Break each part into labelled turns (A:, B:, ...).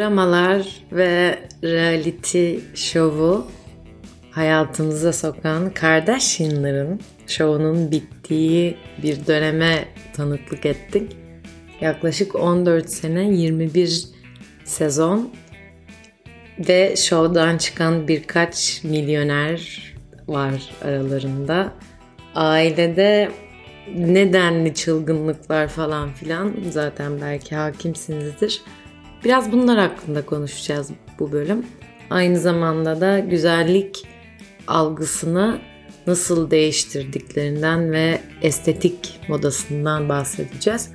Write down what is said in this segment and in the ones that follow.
A: dramalar ve reality şovu hayatımıza sokan Kardashian'ların şovunun bittiği bir döneme tanıklık ettik. Yaklaşık 14 sene 21 sezon ve şovdan çıkan birkaç milyoner var aralarında. Ailede nedenli çılgınlıklar falan filan zaten belki hakimsinizdir. Biraz bunlar hakkında konuşacağız bu bölüm. Aynı zamanda da güzellik algısını nasıl değiştirdiklerinden ve estetik modasından bahsedeceğiz.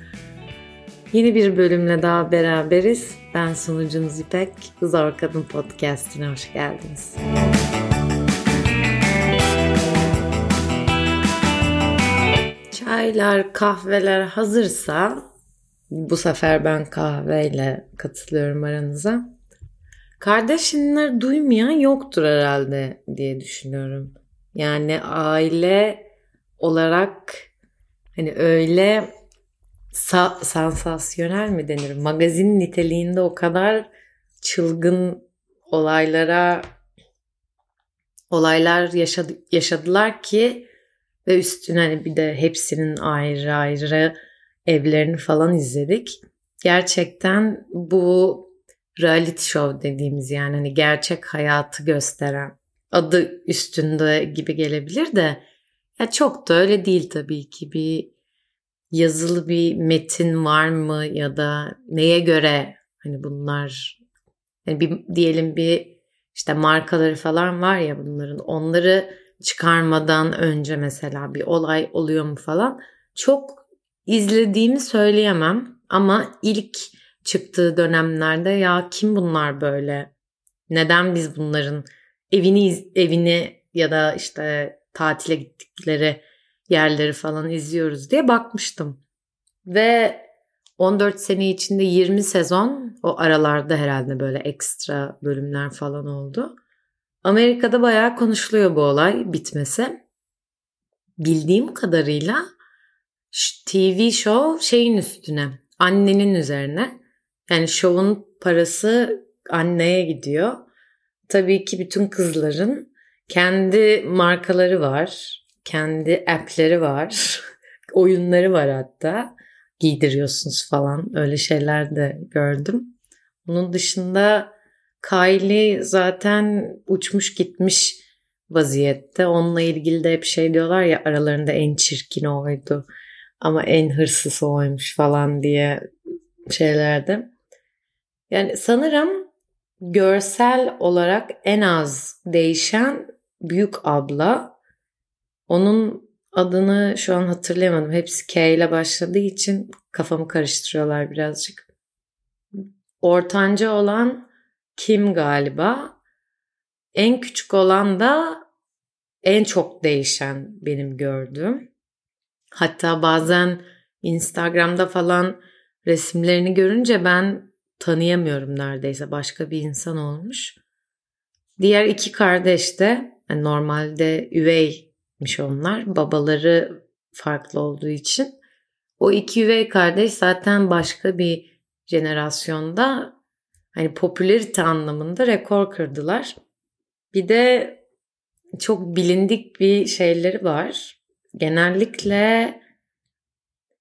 A: Yeni bir bölümle daha beraberiz. Ben sunucunuz İpek. Zor Kadın Podcast'ine hoş geldiniz. Çaylar, kahveler hazırsa bu sefer ben kahveyle katılıyorum aranıza. Kardeşinler duymayan yoktur herhalde diye düşünüyorum. Yani aile olarak hani öyle sa- sansasyonel mi denir? Magazin niteliğinde o kadar çılgın olaylara olaylar yaşadı, yaşadılar ki ve üstüne hani bir de hepsinin ayrı ayrı evlerini falan izledik. Gerçekten bu reality show dediğimiz yani hani gerçek hayatı gösteren adı üstünde gibi gelebilir de ya çok da öyle değil tabii ki bir yazılı bir metin var mı ya da neye göre hani bunlar yani bir diyelim bir işte markaları falan var ya bunların onları çıkarmadan önce mesela bir olay oluyor mu falan çok izlediğimi söyleyemem ama ilk çıktığı dönemlerde ya kim bunlar böyle neden biz bunların evini evini ya da işte tatile gittikleri yerleri falan izliyoruz diye bakmıştım. Ve 14 sene içinde 20 sezon o aralarda herhalde böyle ekstra bölümler falan oldu. Amerika'da bayağı konuşuluyor bu olay bitmesi. Bildiğim kadarıyla TV show şeyin üstüne, annenin üzerine. Yani şovun parası anneye gidiyor. Tabii ki bütün kızların kendi markaları var, kendi app'leri var, oyunları var hatta. Giydiriyorsunuz falan öyle şeyler de gördüm. Onun dışında Kylie zaten uçmuş gitmiş vaziyette. Onunla ilgili de hep şey diyorlar ya aralarında en çirkin oydu ama en hırsız oymuş falan diye şeylerde. Yani sanırım görsel olarak en az değişen büyük abla. Onun adını şu an hatırlayamadım. Hepsi K ile başladığı için kafamı karıştırıyorlar birazcık. Ortanca olan Kim galiba. En küçük olan da en çok değişen benim gördüğüm. Hatta bazen Instagram'da falan resimlerini görünce ben tanıyamıyorum neredeyse. Başka bir insan olmuş. Diğer iki kardeş de yani normalde üveymiş onlar. Babaları farklı olduğu için. O iki üvey kardeş zaten başka bir jenerasyonda hani popülerite anlamında rekor kırdılar. Bir de çok bilindik bir şeyleri var. Genellikle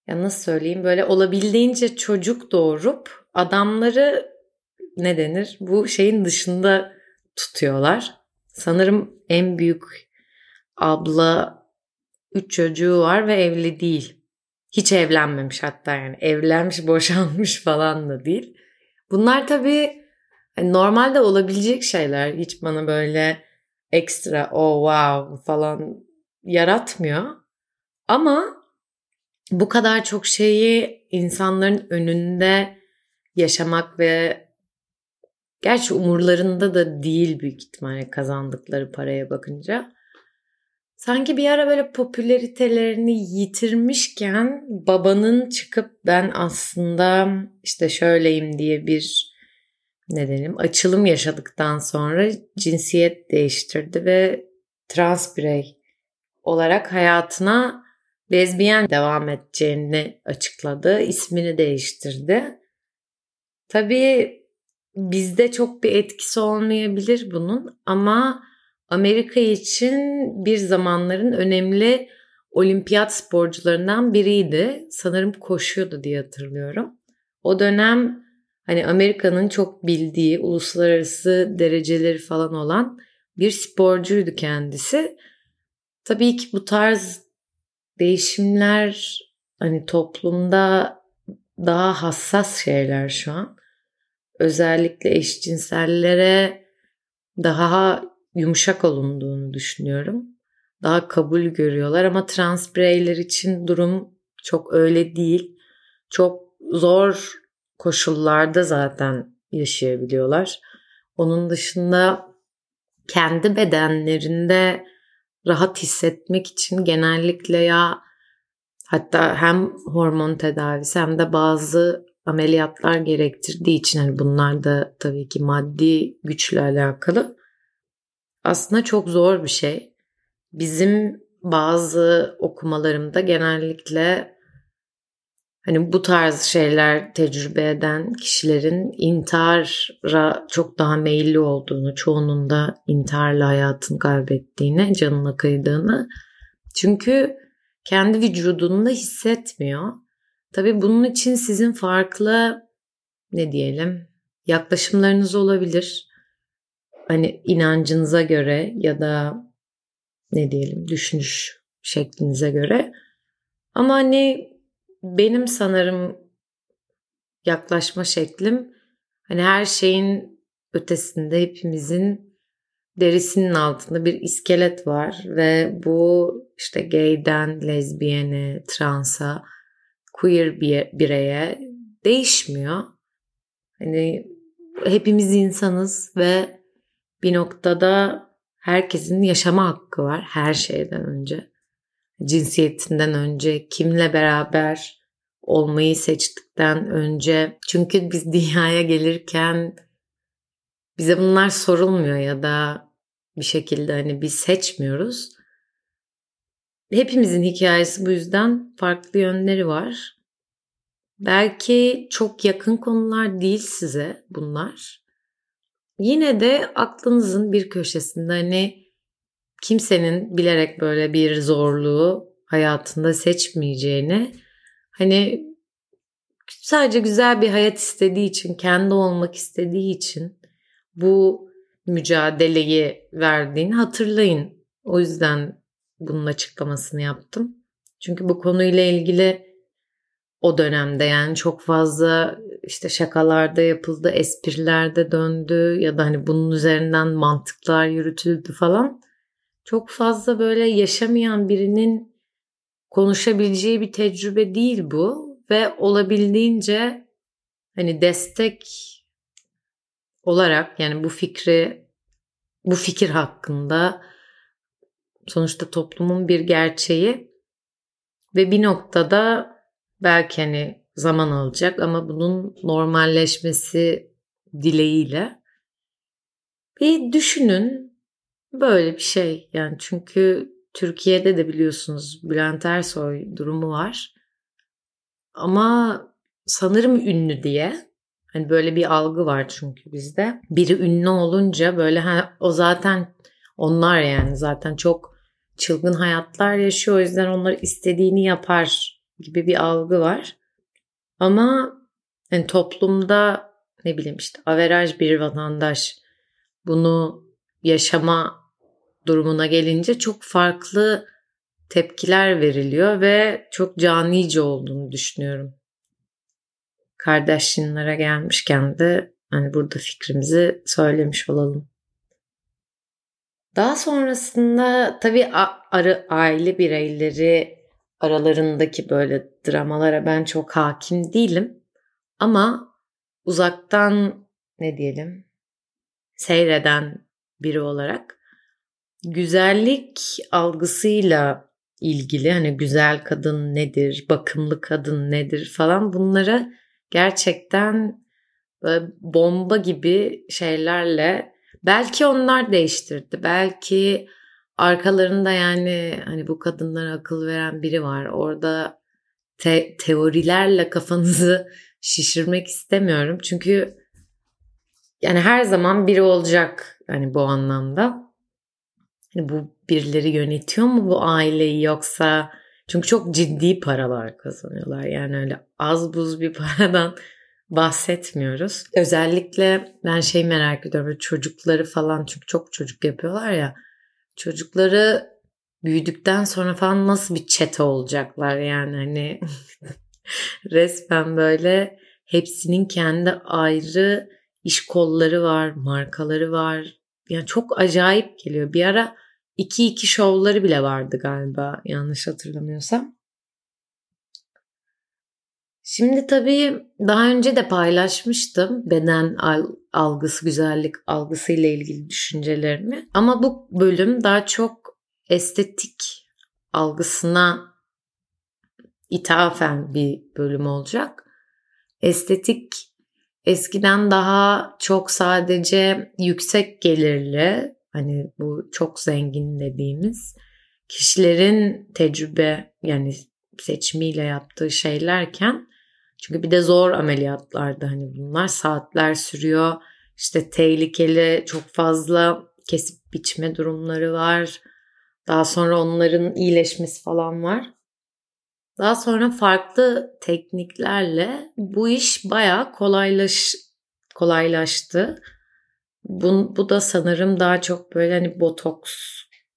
A: ya nasıl söyleyeyim böyle olabildiğince çocuk doğurup adamları ne denir bu şeyin dışında tutuyorlar. Sanırım en büyük abla üç çocuğu var ve evli değil. Hiç evlenmemiş hatta yani evlenmiş boşanmış falan da değil. Bunlar tabii hani normalde olabilecek şeyler. Hiç bana böyle ekstra oh wow falan yaratmıyor. Ama bu kadar çok şeyi insanların önünde yaşamak ve gerçi umurlarında da değil büyük ihtimalle kazandıkları paraya bakınca. Sanki bir ara böyle popülaritelerini yitirmişken babanın çıkıp ben aslında işte şöyleyim diye bir ne dedim açılım yaşadıktan sonra cinsiyet değiştirdi ve trans birey olarak hayatına lezbiyen devam edeceğini açıkladı. İsmini değiştirdi. Tabii bizde çok bir etkisi olmayabilir bunun ama Amerika için bir zamanların önemli olimpiyat sporcularından biriydi. Sanırım koşuyordu diye hatırlıyorum. O dönem hani Amerika'nın çok bildiği uluslararası dereceleri falan olan bir sporcuydu kendisi. Tabii ki bu tarz değişimler hani toplumda daha hassas şeyler şu an. Özellikle eşcinsellere daha yumuşak olunduğunu düşünüyorum. Daha kabul görüyorlar ama trans bireyler için durum çok öyle değil. Çok zor koşullarda zaten yaşayabiliyorlar. Onun dışında kendi bedenlerinde rahat hissetmek için genellikle ya hatta hem hormon tedavisi hem de bazı ameliyatlar gerektirdiği için hani bunlar da tabii ki maddi güçle alakalı. Aslında çok zor bir şey. Bizim bazı okumalarımda genellikle hani bu tarz şeyler tecrübe eden kişilerin intihara çok daha meyilli olduğunu, çoğunun da intiharla hayatını kaybettiğini, canına kıydığını. Çünkü kendi vücudunda hissetmiyor. Tabii bunun için sizin farklı ne diyelim yaklaşımlarınız olabilir. Hani inancınıza göre ya da ne diyelim düşünüş şeklinize göre. Ama hani benim sanırım yaklaşma şeklim hani her şeyin ötesinde hepimizin derisinin altında bir iskelet var ve bu işte gay'den lezbiyene, transa, queer bir bireye değişmiyor. Hani hepimiz insanız ve bir noktada herkesin yaşama hakkı var her şeyden önce. Cinsiyetinden önce, kimle beraber olmayı seçtikten önce. Çünkü biz dünyaya gelirken bize bunlar sorulmuyor ya da bir şekilde hani biz seçmiyoruz. Hepimizin hikayesi bu yüzden farklı yönleri var. Belki çok yakın konular değil size bunlar. Yine de aklınızın bir köşesinde hani kimsenin bilerek böyle bir zorluğu hayatında seçmeyeceğini hani sadece güzel bir hayat istediği için, kendi olmak istediği için bu mücadeleyi verdiğini hatırlayın. O yüzden bunun açıklamasını yaptım. Çünkü bu konuyla ilgili o dönemde yani çok fazla işte şakalarda yapıldı, esprilerde döndü ya da hani bunun üzerinden mantıklar yürütüldü falan. Çok fazla böyle yaşamayan birinin konuşabileceği bir tecrübe değil bu ve olabildiğince hani destek olarak yani bu fikri bu fikir hakkında sonuçta toplumun bir gerçeği ve bir noktada belki hani zaman alacak ama bunun normalleşmesi dileğiyle. Bir düşünün böyle bir şey. Yani çünkü Türkiye'de de biliyorsunuz Bülent Ersoy durumu var. Ama sanırım ünlü diye. Hani böyle bir algı var çünkü bizde. Biri ünlü olunca böyle ha, o zaten onlar yani zaten çok çılgın hayatlar yaşıyor. O yüzden onlar istediğini yapar gibi bir algı var. Ama yani toplumda ne bileyim işte averaj bir vatandaş bunu yaşama durumuna gelince çok farklı tepkiler veriliyor ve çok canice olduğunu düşünüyorum. Kardeşinlere gelmişken de hani burada fikrimizi söylemiş olalım. Daha sonrasında tabii arı aile bireyleri aralarındaki böyle dramalara ben çok hakim değilim. Ama uzaktan ne diyelim seyreden biri olarak güzellik algısıyla ilgili hani güzel kadın nedir, bakımlı kadın nedir falan bunlara gerçekten bomba gibi şeylerle belki onlar değiştirdi. Belki arkalarında yani hani bu kadınlara akıl veren biri var. Orada te- teorilerle kafanızı şişirmek istemiyorum. Çünkü Yani her zaman biri olacak hani bu anlamda. Hani bu birileri yönetiyor mu bu aileyi yoksa çünkü çok ciddi paralar kazanıyorlar. Yani öyle az buz bir paradan bahsetmiyoruz. Özellikle ben şey merak ediyorum. Çocukları falan çünkü çok çocuk yapıyorlar ya. Çocukları büyüdükten sonra falan nasıl bir çete olacaklar yani hani resmen böyle hepsinin kendi ayrı iş kolları var, markaları var. Yani çok acayip geliyor. Bir ara 2-2 şovları bile vardı galiba yanlış hatırlamıyorsam. Şimdi tabii daha önce de paylaşmıştım beden algısı, güzellik algısı ile ilgili düşüncelerimi. Ama bu bölüm daha çok estetik algısına ithafen bir bölüm olacak. Estetik eskiden daha çok sadece yüksek gelirli hani bu çok zengin dediğimiz kişilerin tecrübe yani seçimiyle yaptığı şeylerken çünkü bir de zor ameliyatlardı hani bunlar saatler sürüyor. İşte tehlikeli çok fazla kesip biçme durumları var. Daha sonra onların iyileşmesi falan var. Daha sonra farklı tekniklerle bu iş bayağı kolaylaş, kolaylaştı. Bu, bu da sanırım daha çok böyle hani botoks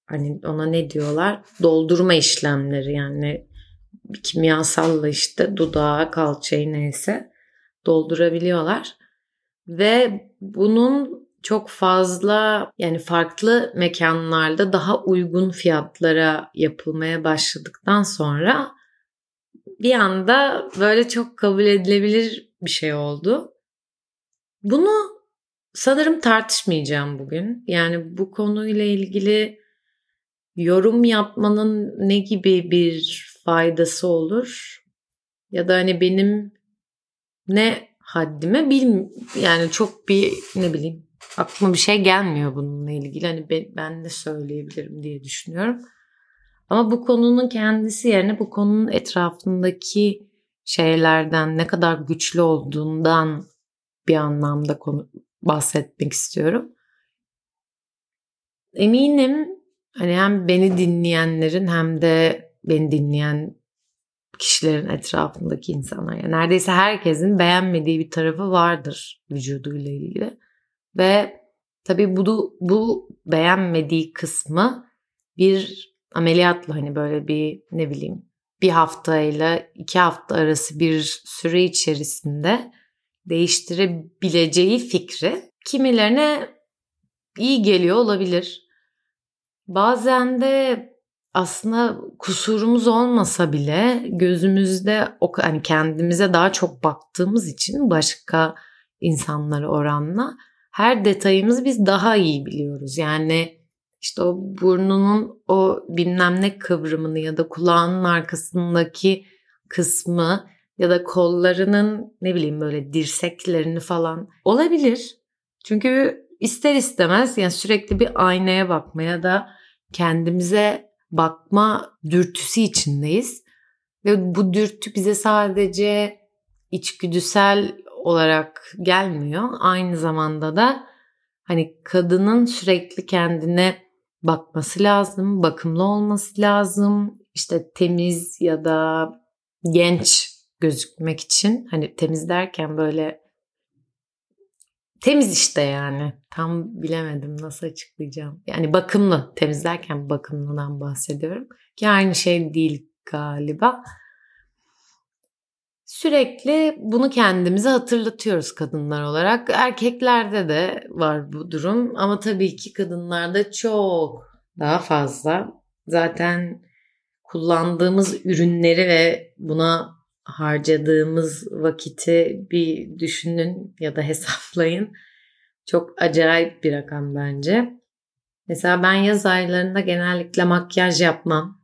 A: hani ona ne diyorlar? Doldurma işlemleri yani kimyasalla işte dudağı, kalçayı neyse doldurabiliyorlar. Ve bunun çok fazla yani farklı mekanlarda daha uygun fiyatlara yapılmaya başladıktan sonra bir anda böyle çok kabul edilebilir bir şey oldu. Bunu sanırım tartışmayacağım bugün. Yani bu konuyla ilgili yorum yapmanın ne gibi bir faydası olur? Ya da hani benim ne haddime bilmiyorum. Yani çok bir ne bileyim aklıma bir şey gelmiyor bununla ilgili. Hani ben, ben de söyleyebilirim diye düşünüyorum. Ama bu konunun kendisi yerine bu konunun etrafındaki şeylerden ne kadar güçlü olduğundan bir anlamda konu bahsetmek istiyorum. Eminim hani hem beni dinleyenlerin hem de beni dinleyen kişilerin etrafındaki insanlar. Yani neredeyse herkesin beğenmediği bir tarafı vardır vücuduyla ilgili. Ve tabii bu, bu beğenmediği kısmı bir ameliyatla hani böyle bir ne bileyim bir haftayla iki hafta arası bir süre içerisinde değiştirebileceği fikri kimilerine iyi geliyor olabilir. Bazen de aslında kusurumuz olmasa bile gözümüzde o hani kendimize daha çok baktığımız için başka insanlara oranla her detayımızı biz daha iyi biliyoruz. Yani işte o burnunun o bilmem ne kıvrımını ya da kulağının arkasındaki kısmı ya da kollarının ne bileyim böyle dirseklerini falan olabilir. Çünkü ister istemez yani sürekli bir aynaya bakmaya da kendimize bakma dürtüsü içindeyiz. Ve bu dürtü bize sadece içgüdüsel olarak gelmiyor. Aynı zamanda da hani kadının sürekli kendine bakması lazım, bakımlı olması lazım. İşte temiz ya da genç gözükmek için hani temiz derken böyle temiz işte yani. Tam bilemedim nasıl açıklayacağım. Yani bakımlı, temizlerken bakımlıdan bahsediyorum. Ki aynı şey değil galiba. Sürekli bunu kendimize hatırlatıyoruz kadınlar olarak. Erkeklerde de var bu durum ama tabii ki kadınlarda çok daha fazla. Zaten kullandığımız ürünleri ve buna harcadığımız vakiti bir düşünün ya da hesaplayın. Çok acayip bir rakam bence. Mesela ben yaz aylarında genellikle makyaj yapmam.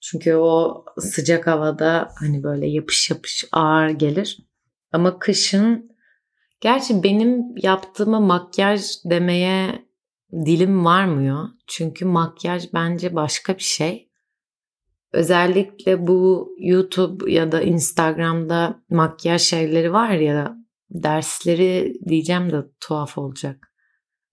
A: Çünkü o sıcak havada hani böyle yapış yapış ağır gelir. Ama kışın gerçi benim yaptığıma makyaj demeye dilim varmıyor. Çünkü makyaj bence başka bir şey. Özellikle bu YouTube ya da Instagram'da makyaj şeyleri var ya dersleri diyeceğim de tuhaf olacak.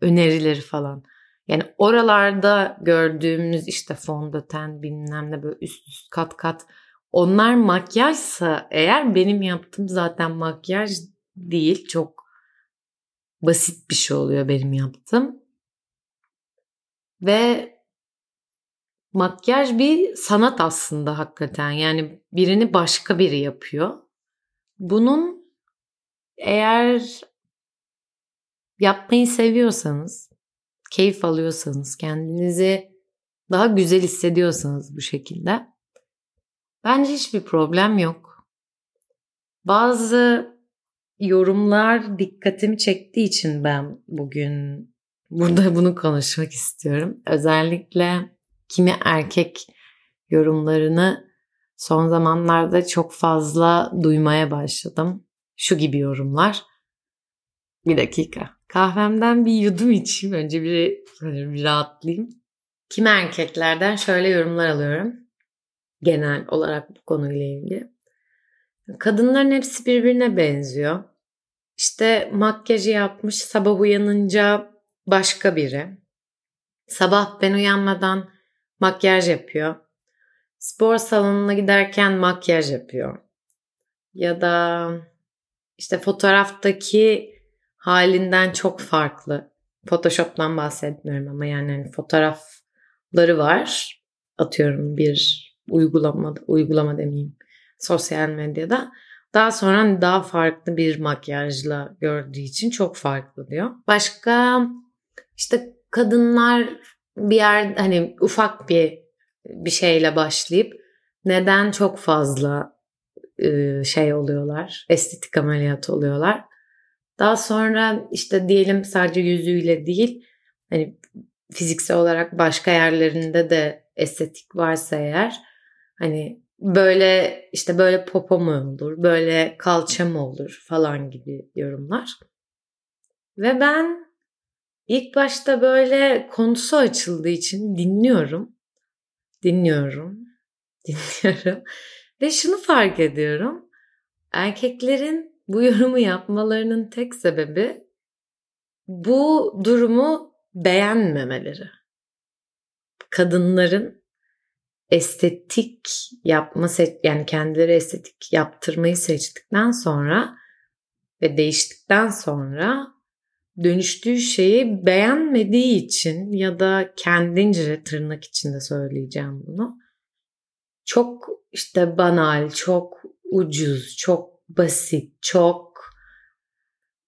A: Önerileri falan. Yani oralarda gördüğümüz işte fondöten bilmem ne böyle üst üst kat kat onlar makyajsa eğer benim yaptığım zaten makyaj değil çok basit bir şey oluyor benim yaptığım. Ve makyaj bir sanat aslında hakikaten. Yani birini başka biri yapıyor. Bunun eğer yapmayı seviyorsanız, keyif alıyorsanız, kendinizi daha güzel hissediyorsanız bu şekilde bence hiçbir problem yok. Bazı yorumlar dikkatimi çektiği için ben bugün burada bunu konuşmak istiyorum. Özellikle kimi erkek yorumlarını son zamanlarda çok fazla duymaya başladım. Şu gibi yorumlar. Bir dakika. Kahvemden bir yudum içeyim. Önce bir, böyle bir rahatlayayım. Kimi erkeklerden şöyle yorumlar alıyorum. Genel olarak bu konuyla ilgili. Kadınların hepsi birbirine benziyor. İşte makyajı yapmış sabah uyanınca başka biri. Sabah ben uyanmadan makyaj yapıyor. Spor salonuna giderken makyaj yapıyor. Ya da işte fotoğraftaki halinden çok farklı. Photoshop'tan bahsetmiyorum ama yani hani fotoğrafları var. Atıyorum bir uygulama, uygulama demeyeyim sosyal medyada. Daha sonra hani daha farklı bir makyajla gördüğü için çok farklı diyor. Başka işte kadınlar bir yer hani ufak bir bir şeyle başlayıp neden çok fazla şey oluyorlar, estetik ameliyat oluyorlar. Daha sonra işte diyelim sadece yüzüyle değil, hani fiziksel olarak başka yerlerinde de estetik varsa eğer hani böyle işte böyle popo mu olur, böyle kalça mı olur falan gibi yorumlar. Ve ben ilk başta böyle konusu açıldığı için dinliyorum. Dinliyorum. Dinliyorum. Ve şunu fark ediyorum. Erkeklerin bu yorumu yapmalarının tek sebebi bu durumu beğenmemeleri. Kadınların estetik yapma yani kendileri estetik yaptırmayı seçtikten sonra ve değiştikten sonra dönüştüğü şeyi beğenmediği için ya da kendince tırnak içinde söyleyeceğim bunu. Çok işte banal, çok ucuz, çok basit, çok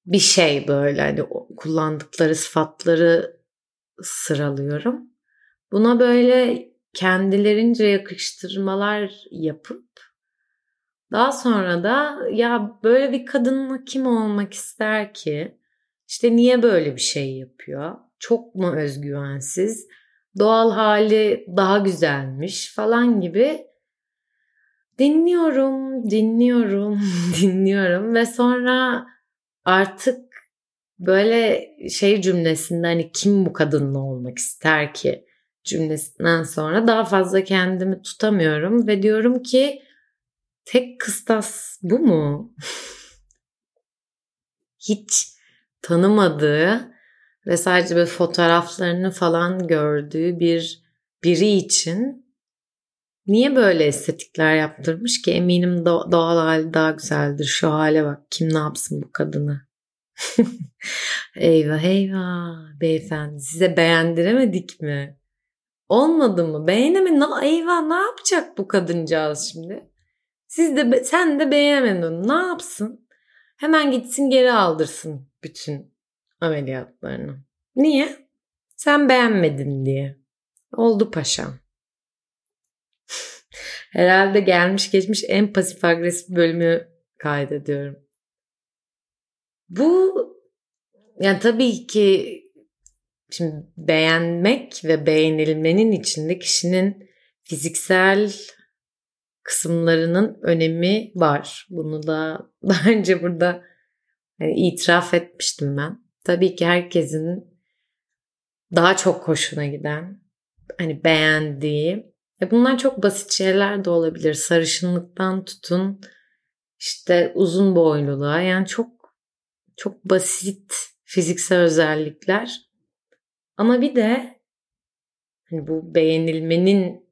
A: bir şey böyle hani kullandıkları sıfatları sıralıyorum. Buna böyle kendilerince yakıştırmalar yapıp daha sonra da ya böyle bir kadınla kim olmak ister ki? İşte niye böyle bir şey yapıyor? Çok mu özgüvensiz? Doğal hali daha güzelmiş falan gibi dinliyorum, dinliyorum, dinliyorum ve sonra artık böyle şey cümlesinde hani kim bu kadınla olmak ister ki cümlesinden sonra daha fazla kendimi tutamıyorum ve diyorum ki tek kıstas bu mu? Hiç tanımadığı ve sadece bir fotoğraflarını falan gördüğü bir biri için niye böyle estetikler yaptırmış ki eminim doğal hali daha güzeldir. Şu hale bak kim ne yapsın bu kadını. eyvah eyvah beyefendi size beğendiremedik mi? Olmadı mı? Beğenemi na eyvah ne yapacak bu kadıncağız şimdi? Siz de sen de beğenemedin. Ne yapsın? Hemen gitsin geri aldırsın bütün ameliyatlarını. Niye? Sen beğenmedin diye. Oldu paşam. Herhalde gelmiş geçmiş en pasif agresif bölümü kaydediyorum. Bu yani tabii ki Şimdi beğenmek ve beğenilmenin içinde kişinin fiziksel kısımlarının önemi var. Bunu da daha önce burada itiraf etmiştim ben. Tabii ki herkesin daha çok hoşuna giden, hani beğendiği ve bunlar çok basit şeyler de olabilir. Sarışınlıktan tutun işte uzun boyluluğa yani çok çok basit fiziksel özellikler. Ama bir de hani bu beğenilmenin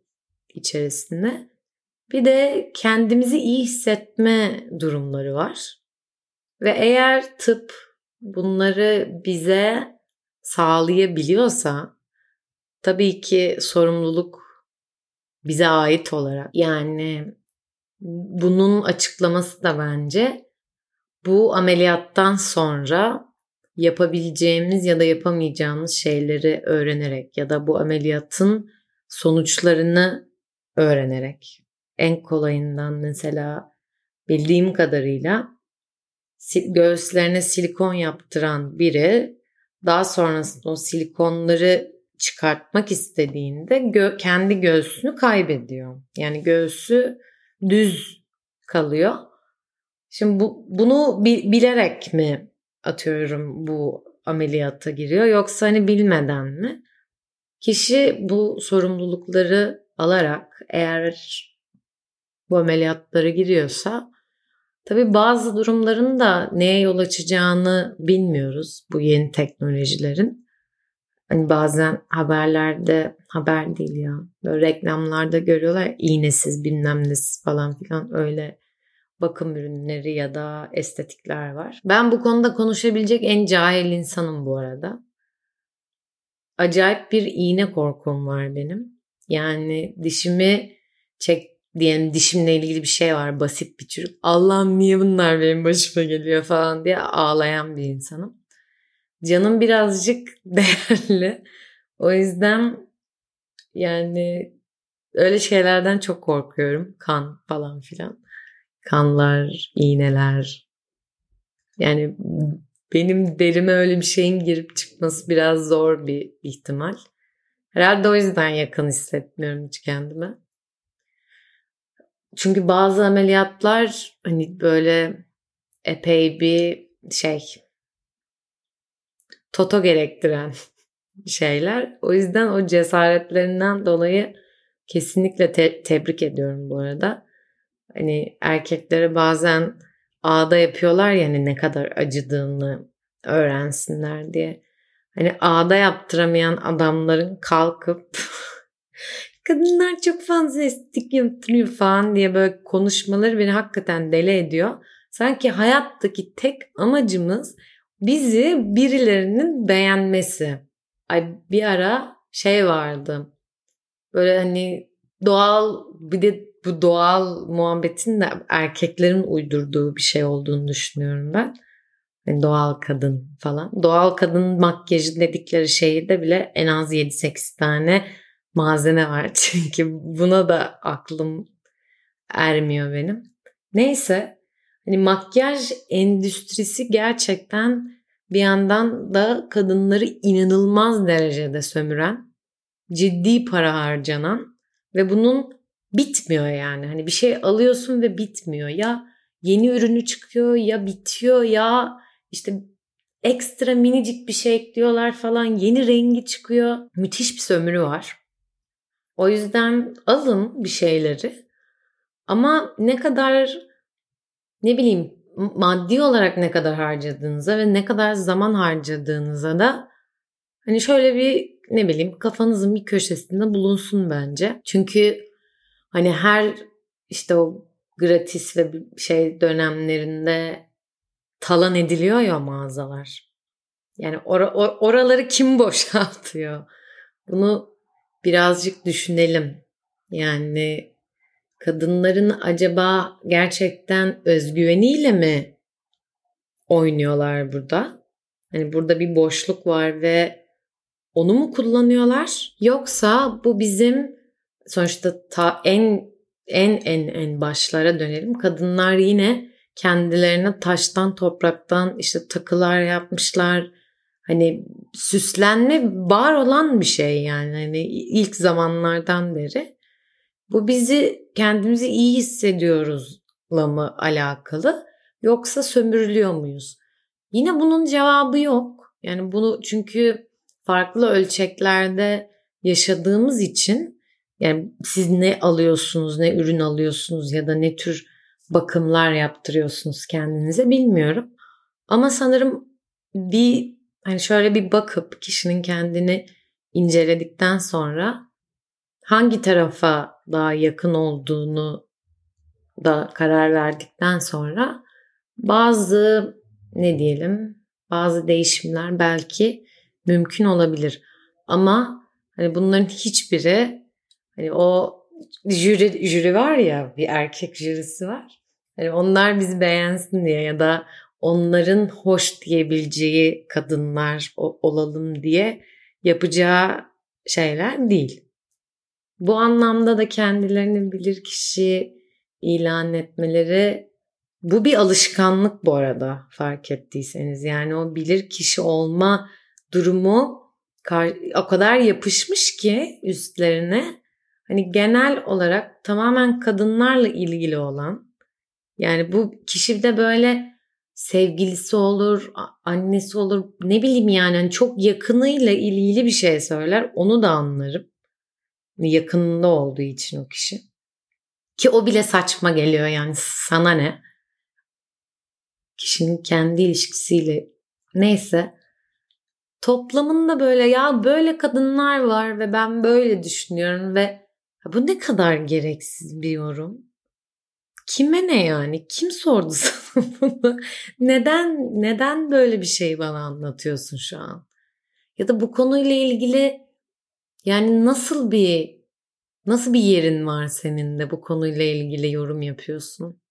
A: içerisinde bir de kendimizi iyi hissetme durumları var. Ve eğer tıp bunları bize sağlayabiliyorsa tabii ki sorumluluk bize ait olarak yani bunun açıklaması da bence bu ameliyattan sonra yapabileceğimiz ya da yapamayacağımız şeyleri öğrenerek ya da bu ameliyatın sonuçlarını öğrenerek. En kolayından mesela bildiğim kadarıyla göğüslerine silikon yaptıran biri daha sonrasında o silikonları çıkartmak istediğinde gö- kendi göğsünü kaybediyor. Yani göğsü düz kalıyor. Şimdi bu, bunu bi- bilerek mi atıyorum bu ameliyata giriyor yoksa hani bilmeden mi? Kişi bu sorumlulukları alarak eğer bu ameliyatlara giriyorsa tabii bazı durumların da neye yol açacağını bilmiyoruz bu yeni teknolojilerin. Hani bazen haberlerde haber değil ya böyle reklamlarda görüyorlar iğnesiz bilmem nesiz falan filan öyle bakım ürünleri ya da estetikler var. Ben bu konuda konuşabilecek en cahil insanım bu arada. Acayip bir iğne korkum var benim. Yani dişimi çek diyelim dişimle ilgili bir şey var basit bir çürük. Allah'ım niye bunlar benim başıma geliyor falan diye ağlayan bir insanım. Canım birazcık değerli. O yüzden yani öyle şeylerden çok korkuyorum. Kan falan filan. Kanlar, iğneler. Yani benim derime öyle bir şeyin girip çıkması biraz zor bir ihtimal. Herhalde o yüzden yakın hissetmiyorum hiç kendime. Çünkü bazı ameliyatlar hani böyle epey bir şey toto gerektiren şeyler. O yüzden o cesaretlerinden dolayı kesinlikle te- tebrik ediyorum bu arada. Hani erkeklere bazen ağda yapıyorlar ya hani ne kadar acıdığını öğrensinler diye. Hani ağda yaptıramayan adamların kalkıp kadınlar çok fazla estetik yaptırıyor falan diye böyle konuşmaları beni hakikaten deli ediyor. Sanki hayattaki tek amacımız bizi birilerinin beğenmesi. Ay bir ara şey vardı. Böyle hani doğal bir de bu doğal muhabbetin de erkeklerin uydurduğu bir şey olduğunu düşünüyorum ben. Yani doğal kadın falan. Doğal kadın makyajı dedikleri şeyde bile en az 7-8 tane malzeme var. Çünkü buna da aklım ermiyor benim. Neyse hani makyaj endüstrisi gerçekten bir yandan da kadınları inanılmaz derecede sömüren, ciddi para harcanan ve bunun bitmiyor yani. Hani bir şey alıyorsun ve bitmiyor. Ya yeni ürünü çıkıyor ya bitiyor ya işte ekstra minicik bir şey ekliyorlar falan. Yeni rengi çıkıyor. Müthiş bir sömürü var. O yüzden alın bir şeyleri. Ama ne kadar ne bileyim maddi olarak ne kadar harcadığınıza ve ne kadar zaman harcadığınıza da hani şöyle bir ne bileyim kafanızın bir köşesinde bulunsun bence. Çünkü hani her işte o gratis ve şey dönemlerinde talan ediliyor ya mağazalar. Yani or- or- oraları kim boşaltıyor? Bunu birazcık düşünelim. Yani kadınların acaba gerçekten özgüveniyle mi oynuyorlar burada? Hani burada bir boşluk var ve onu mu kullanıyorlar? Yoksa bu bizim sonuçta ta en en en en başlara dönelim. Kadınlar yine kendilerine taştan topraktan işte takılar yapmışlar. Hani süslenme var olan bir şey yani hani ilk zamanlardan beri. Bu bizi kendimizi iyi hissediyoruzla mı alakalı yoksa sömürülüyor muyuz? Yine bunun cevabı yok. Yani bunu çünkü farklı ölçeklerde yaşadığımız için yani siz ne alıyorsunuz, ne ürün alıyorsunuz ya da ne tür bakımlar yaptırıyorsunuz kendinize bilmiyorum. Ama sanırım bir hani şöyle bir bakıp kişinin kendini inceledikten sonra hangi tarafa daha yakın olduğunu da karar verdikten sonra bazı ne diyelim bazı değişimler belki mümkün olabilir. Ama hani bunların hiçbiri hani o jüri, jüri var ya bir erkek jürisi var. Hani onlar bizi beğensin diye ya da onların hoş diyebileceği kadınlar olalım diye yapacağı şeyler değil. Bu anlamda da kendilerini bilir kişi ilan etmeleri bu bir alışkanlık bu arada fark ettiyseniz. Yani o bilir kişi olma durumu o kadar yapışmış ki üstlerine hani genel olarak tamamen kadınlarla ilgili olan yani bu kişi de böyle sevgilisi olur, annesi olur ne bileyim yani hani çok yakınıyla ilgili bir şey söyler onu da anlarım. Hani yakınında olduğu için o kişi. Ki o bile saçma geliyor yani sana ne? Kişinin kendi ilişkisiyle neyse toplamında böyle ya böyle kadınlar var ve ben böyle düşünüyorum ve bu ne kadar gereksiz bir yorum. Kime ne yani? Kim sordu sana Neden neden böyle bir şey bana anlatıyorsun şu an? Ya da bu konuyla ilgili yani nasıl bir nasıl bir yerin var senin de bu konuyla ilgili yorum yapıyorsun?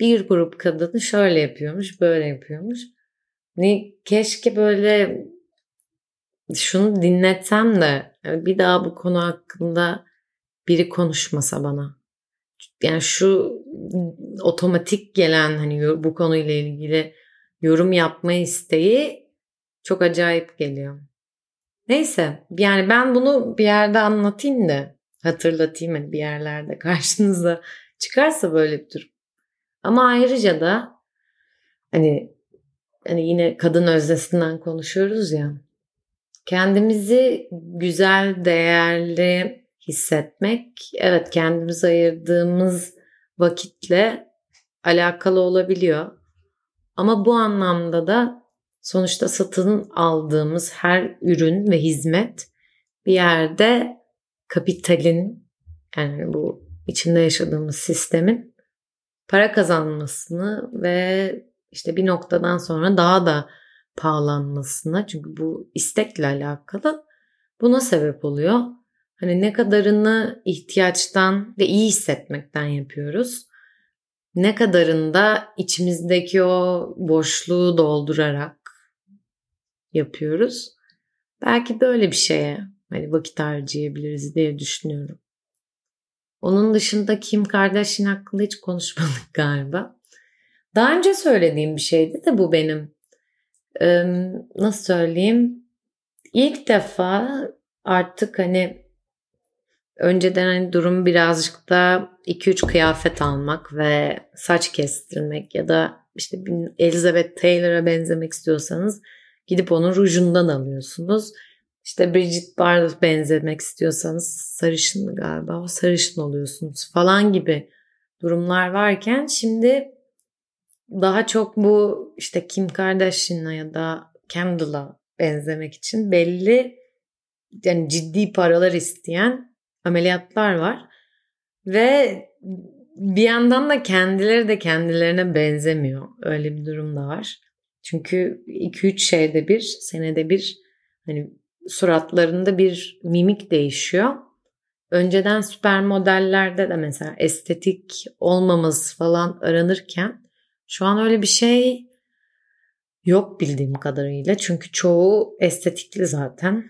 A: Bir grup kadını şöyle yapıyormuş, böyle yapıyormuş. Ne keşke böyle şunu dinletsem de bir daha bu konu hakkında biri konuşmasa bana. Yani şu otomatik gelen hani bu konuyla ilgili yorum yapma isteği çok acayip geliyor. Neyse yani ben bunu bir yerde anlatayım da hatırlatayım hani bir yerlerde karşınıza çıkarsa böyle bir durum. Ama ayrıca da hani hani yine kadın öznesinden konuşuyoruz ya. Kendimizi güzel, değerli hissetmek evet kendimize ayırdığımız vakitle alakalı olabiliyor. Ama bu anlamda da sonuçta satın aldığımız her ürün ve hizmet bir yerde kapitalin yani bu içinde yaşadığımız sistemin para kazanmasını ve işte bir noktadan sonra daha da pahalanmasına çünkü bu istekle alakalı buna sebep oluyor. Hani ne kadarını ihtiyaçtan ve iyi hissetmekten yapıyoruz. Ne kadarında içimizdeki o boşluğu doldurarak yapıyoruz. Belki böyle bir şeye hani vakit harcayabiliriz diye düşünüyorum. Onun dışında Kim Kardashian hakkında hiç konuşmadık galiba. Daha önce söylediğim bir şeydi de bu benim. Ee, nasıl söyleyeyim? İlk defa artık hani önceden hani durum birazcık da 2-3 kıyafet almak ve saç kestirmek ya da işte Elizabeth Taylor'a benzemek istiyorsanız gidip onun rujundan alıyorsunuz. İşte Bridget Bardot benzemek istiyorsanız sarışın galiba o sarışın oluyorsunuz falan gibi durumlar varken şimdi daha çok bu işte Kim Kardashian'a ya da Kendall'a benzemek için belli yani ciddi paralar isteyen ameliyatlar var. Ve bir yandan da kendileri de kendilerine benzemiyor. Öyle bir durum da var. Çünkü 2-3 şeyde bir, senede bir hani suratlarında bir mimik değişiyor. Önceden süper modellerde de mesela estetik olmaması falan aranırken şu an öyle bir şey yok bildiğim kadarıyla. Çünkü çoğu estetikli zaten.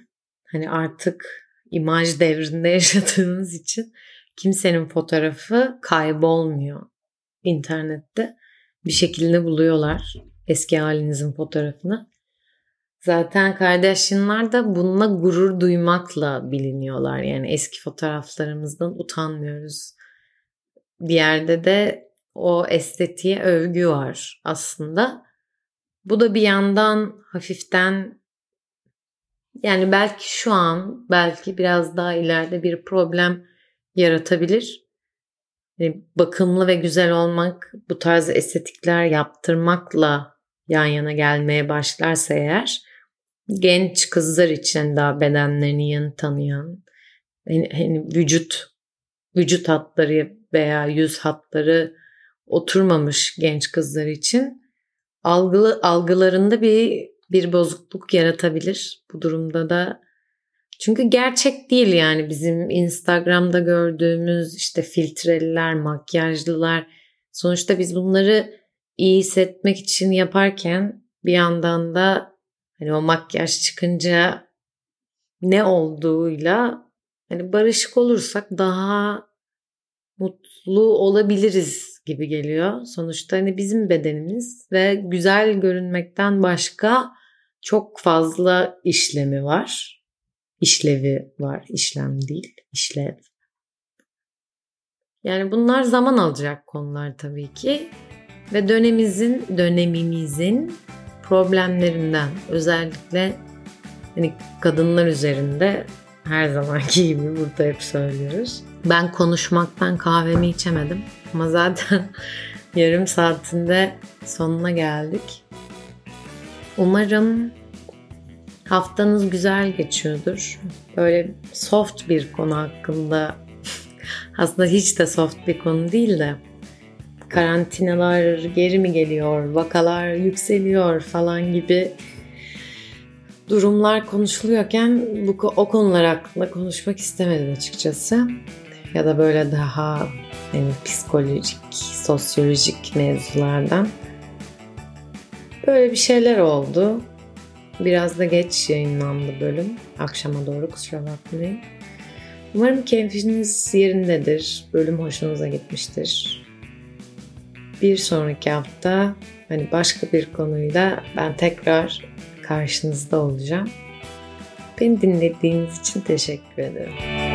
A: Hani artık imaj devrinde yaşadığımız için kimsenin fotoğrafı kaybolmuyor internette. Bir şekilde buluyorlar eski halinizin fotoğrafını. Zaten kardeşinler de bununla gurur duymakla biliniyorlar. Yani eski fotoğraflarımızdan utanmıyoruz. Bir yerde de o estetiğe övgü var aslında. Bu da bir yandan hafiften yani belki şu an belki biraz daha ileride bir problem yaratabilir. Yani bakımlı ve güzel olmak bu tarz estetikler yaptırmakla yan yana gelmeye başlarsa eğer genç kızlar için daha bedenlerini yeni tanıyan hani, hani vücut vücut hatları veya yüz hatları oturmamış genç kızlar için algılı algılarında bir bir bozukluk yaratabilir. Bu durumda da çünkü gerçek değil yani bizim Instagram'da gördüğümüz işte filtreliler, makyajlılar. Sonuçta biz bunları iyi hissetmek için yaparken bir yandan da hani o makyaj çıkınca ne olduğuyla hani barışık olursak daha mutlu olabiliriz gibi geliyor. Sonuçta hani bizim bedenimiz ve güzel görünmekten başka çok fazla işlemi var. İşlevi var, işlem değil, işlev. Yani bunlar zaman alacak konular tabii ki ve dönemimizin dönemimizin problemlerinden özellikle hani kadınlar üzerinde her zamanki gibi burada hep söylüyoruz. Ben konuşmaktan kahvemi içemedim ama zaten yarım saatinde sonuna geldik. Umarım haftanız güzel geçiyordur. Böyle soft bir konu hakkında aslında hiç de soft bir konu değil de karantinalar geri mi geliyor, vakalar yükseliyor falan gibi durumlar konuşuluyorken bu o konular hakkında konuşmak istemedim açıkçası. Ya da böyle daha yani psikolojik, sosyolojik mevzulardan. Böyle bir şeyler oldu. Biraz da geç yayınlandı bölüm. Akşama doğru kusura bakmayın. Umarım keyfiniz yerindedir. Bölüm hoşunuza gitmiştir. Bir sonraki hafta hani başka bir konuyla ben tekrar karşınızda olacağım. Beni dinlediğiniz için teşekkür ederim.